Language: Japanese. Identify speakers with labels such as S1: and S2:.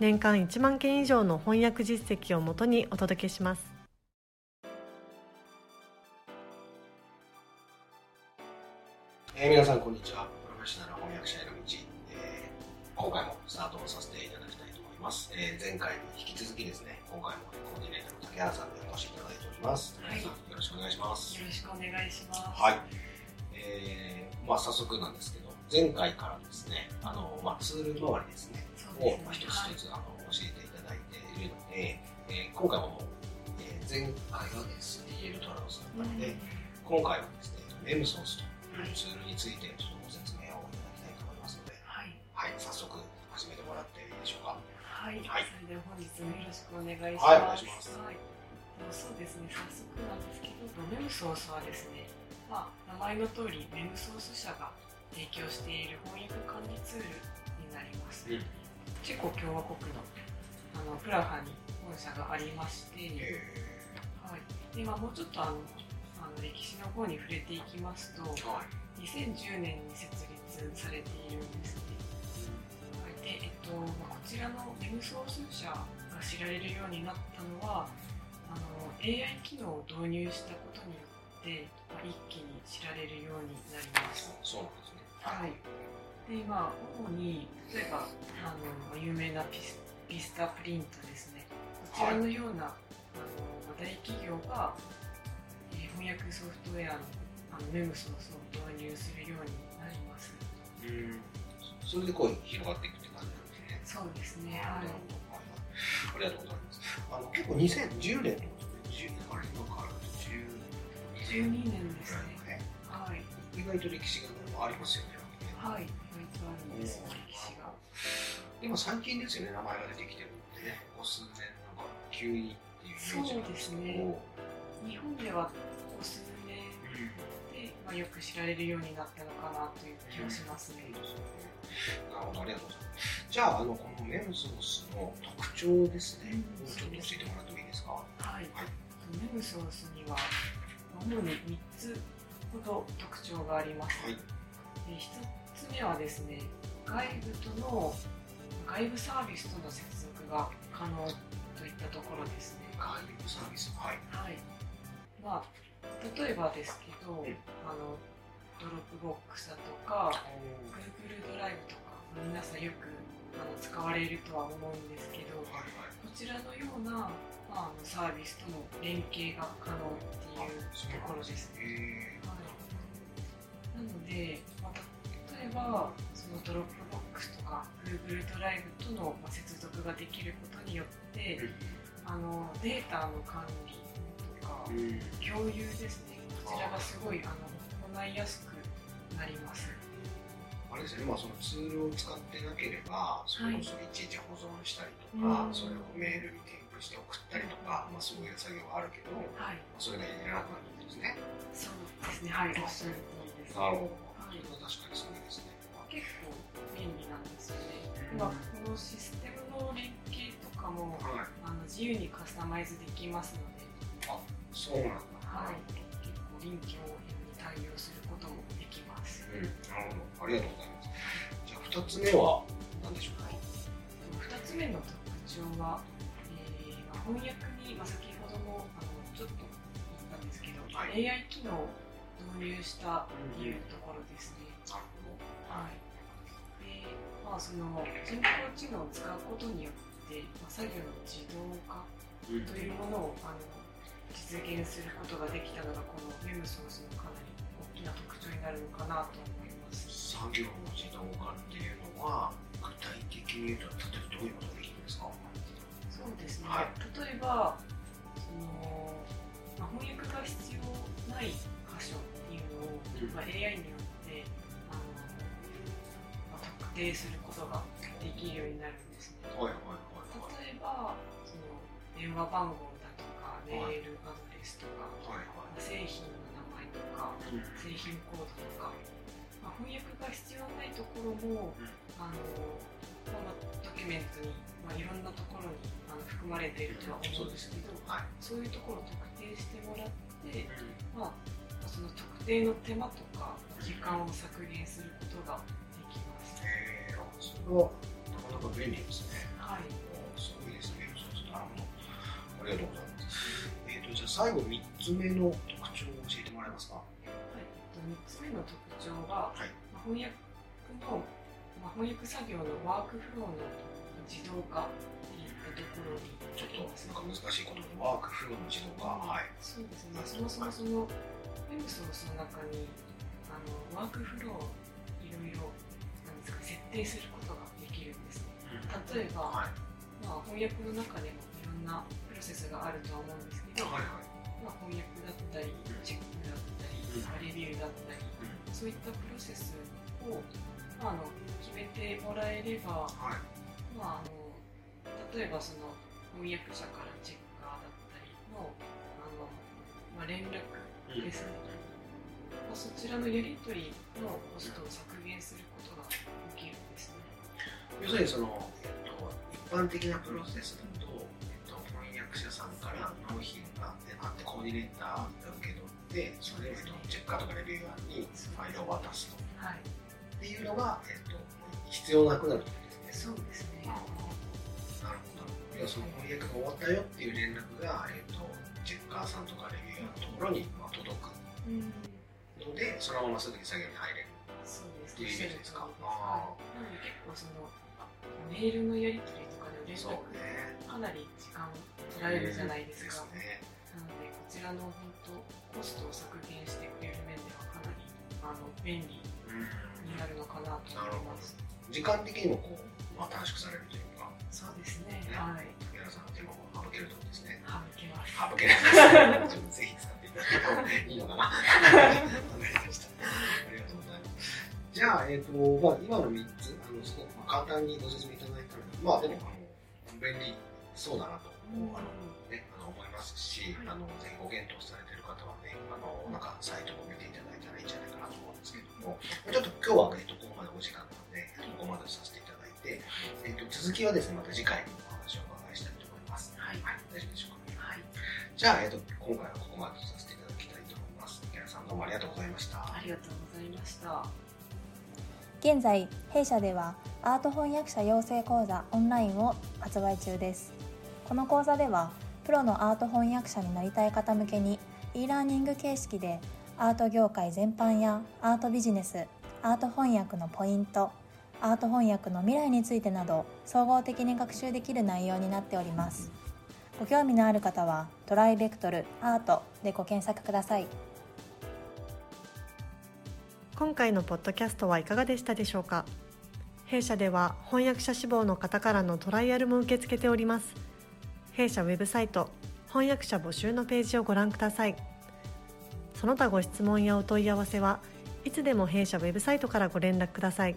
S1: 年間1万件以上の翻訳実績をもとにお届けします。
S2: えー、皆さんこんにちは。プロフェッショナル翻訳者への道、えー、今回もスタートをさせていただきたいと思います、えー、前回に引き続きですね今回もコーディネーターの竹原さんにお越しいただいております、はい、よろしくお願いします。
S3: よろしくお願いします。
S2: はい。えー、まあ早速なんですけど前回からですねあの、まあ、ツール周りですねを一つ一つ、あの教えていただいているので、えー、今回もえー、前回が SDL トラドスだったので、今回はですね、メムソースというツールについてちょっとご説明をいただきたいと思いますので、はい、はい、早速始めてもらっていいでしょうか？
S3: はい、はい、それでは本日もよろしくお願いします。はい、お願いします。はい、そうですね、早速なんですけど、メムソースはですね、まあ、名前の通りメムソース社が提供している翻訳管理ツールになります。うん。チェコ共和国のあのプラハに本社がありまして、はい、でまあ、もうちょっとあのあの歴史の方に触れていきますと、はい、2010年に設立されているんですね。はい、でえっとまあ、こちらの M ソース社が知られるようになったのはあの AI 機能を導入したことによって、まあ、一気に知られるようになりました。
S2: そうなんですね
S3: はい。でまあ主に例えばあの有名なピスピスタプリントですね。こちらのような、はい、あの大企業が、えー、翻訳ソフトウェアのあのメムソースを導入するようになります。
S2: うん。それでこう広がっていくって感じなんですね。
S3: そうですね。はい、
S2: ありがとうございます。あの結構2010年ってことで10年あれ今から
S3: 12年。ですね、はい、
S2: 意外と歴史がありますよね
S3: はいとあるんですよ、歴史が。
S2: でも最近ですよね、名前が出てきてるのでね、ここ数年、なんか急にっていうイメージ
S3: なんですけど、日本ではここ数年で、まあ、よく知られるようになったのかなという気がしますね。
S2: なるほど、ありがとうございます。じゃあ、あのこのメムソースの特徴ですね、うん、ちょっと教えてもらってもいいですか？
S3: はい。はい、メムソースには主に3つほど特徴があります。はい、で1つ目はですね外部との外部サービスとの接続が可能といったところですね。
S2: 外部サービスはい、
S3: はい、まあ例えばですけど、あの Dropbox だとか Google ドライブとか皆さんよくあの使われるとは思うんですけど、はいはい、こちらのような、まあ、サービスとの連携が可能っていうところですね。はい、で、まあ、例えばその Dropbox とか Google ドライブとの接続ができることによってあのデータの管理とか共有ですね。こちらがすごいあの行いやすくなります。
S2: あれですね、まあ、そのツールを使ってなければ、それをそれいちいち保存したりとか、はい、それをメールに添付して送ったりとか、まあ、そういう作業があるけど、はい、それがいらなくなるんですね。
S3: そうですね、はい、おっしゃる通りです。
S2: なるほど。確かにそうですね。
S3: 結構便利なんですよね。まあ、このシステムの連携とかも、はい、あの自由にカスタマイズできますので。
S2: あ、そうなんだ。
S3: はい。結構臨機応変に対応することもできます。
S2: うん、なるほど。ありがとうございます。じゃあ二つ目は何でしょうか？
S3: 二つ目の特徴は、えー、まあ、翻訳に、まあ、先ほどもあのちょっと言ったんですけど、はい、AI 機能を導入したっていうところですね。はいでまあ、その人工知能を使うことによって、まあ、作業の自動化というものを、あの実現することができたのがこのメムソースのかなり大きな特徴になるのかなと思います。
S2: 作業の自動化っていうのは具体的に言うと例えばどういうことができるんですか？
S3: そうですね、はい、例えばその、まあ、翻訳が必要ないまあ、AI によって定することができるようになるんですね。はいはいはい、ばその電話番号だとかメールアドレスとか、はいはい、製品の名前とか、うん、製品コードとか、まあ、翻訳が必要ないところも、うん、あのまあ、ドキュメントに、まあ、いろんなところにあの含まれているとは思うんですけど、うん、はい、そういうところを特定してもらって、まあ、その特定の手間とか時間を削減することができます。
S2: へえー、それはなかなか便利ですね。はい。すごいですね。そうするとありがとうございます。えっ、ー、とじゃあ最後三つ目の特徴を教えてもらえますか？はい。
S3: 三つ目の特徴は、はい、翻訳のまあ、翻訳作業のワークフローの自動化っていったところに
S2: ちょっとなんか難しいことでワークフローの自動化、はい、
S3: そうですね。そもそもそのウェブソースの中にあのワークフローいろいろなんですか設定することができるんです。ね、例えば、はい、まあ、翻訳の中でもいろんなプロセスがあるとは思うんですけど、はいはい。まあ、翻訳だったりチェックだったり、レビューだったり、そういったプロセスをまあ、あの決めてもらえれば、はい、まあ、あの例えばその翻訳者からチェッカーだったりのあの、まあ、連絡ですね、うん、まあ、そちらのやり取りのコストを削減することができるんですね。
S2: 要するにその、えっと、一般的なプロセスだと、えっと、翻訳者さんから納品があってコーディネーターが受け取ってそれを、えっと、チェッカーとかレビューアーにファイルを渡すと。はいっていうのが、えっと、必要なくなると
S3: ですね。そうですね。な
S2: るほど。要はその翻訳が終わったよっていう連絡が、えっと、チェッカーさんとかレビューのところに、まあ、届く。ので、そのまますぐに作業に入れる。っていうイメージですか。
S3: はい、なので結構そのメールのやり取りとかで連絡かなり時間取られるじゃないですか。すね、なのでこちらの本当コストを削減してくれる面ではかなりあの便利になるのかなと思います。
S2: 時間的にもこう、まあ、短縮されるというか。
S3: そうですね。ねはい。
S2: 竹原さんの手間も省けるとですね。
S3: 省けます。
S2: 省けます。ぜひ使っていただけるといいのかな。ありがとうございます。じゃあ、えっ、ー、と、まあ、今の3つ、あの、すごく、まあ、簡単にご説明いただいたので、まあ、でも、あの、便利そうだなと、うん、あの、ね、あの、思いますし、あの、ぜひご検討されている方はね、あの、なんか、サイトを見ていただいたらいいんじゃないかなとも、ちょっと今日は、えっと、ここまでお時間なので、ここまでさせていただいて、えっと、続きはですね、また次回にお話をお伺いしたいと思います。はい。はい、大丈夫でしょうか？はい。じゃあ、えっと、今回はここまでとさせていただきたいと思います。皆さんどうもありがとうございました。
S3: ありがとうございました。
S4: 現在弊社ではアート翻訳者養成講座オンラインを発売中ですこの講座ではプロのアート翻訳者になりたい方向けに e ラーニング形式でアート業界全般やアートビジネスアート翻訳のポイントアート翻訳の未来についてなど総合的に学習できる内容になっております。ご興味のある方はトライベクトルアートでご検索ください。
S1: 今回のポッドキャストはいかがでしたでしょうか？弊社では翻訳者志望の方からのトライアルも受け付けております。弊社ウェブサイト翻訳者募集のページをご覧ください。その他ご質問やお問い合わせはいつでも弊社ウェブサイトからご連絡ください。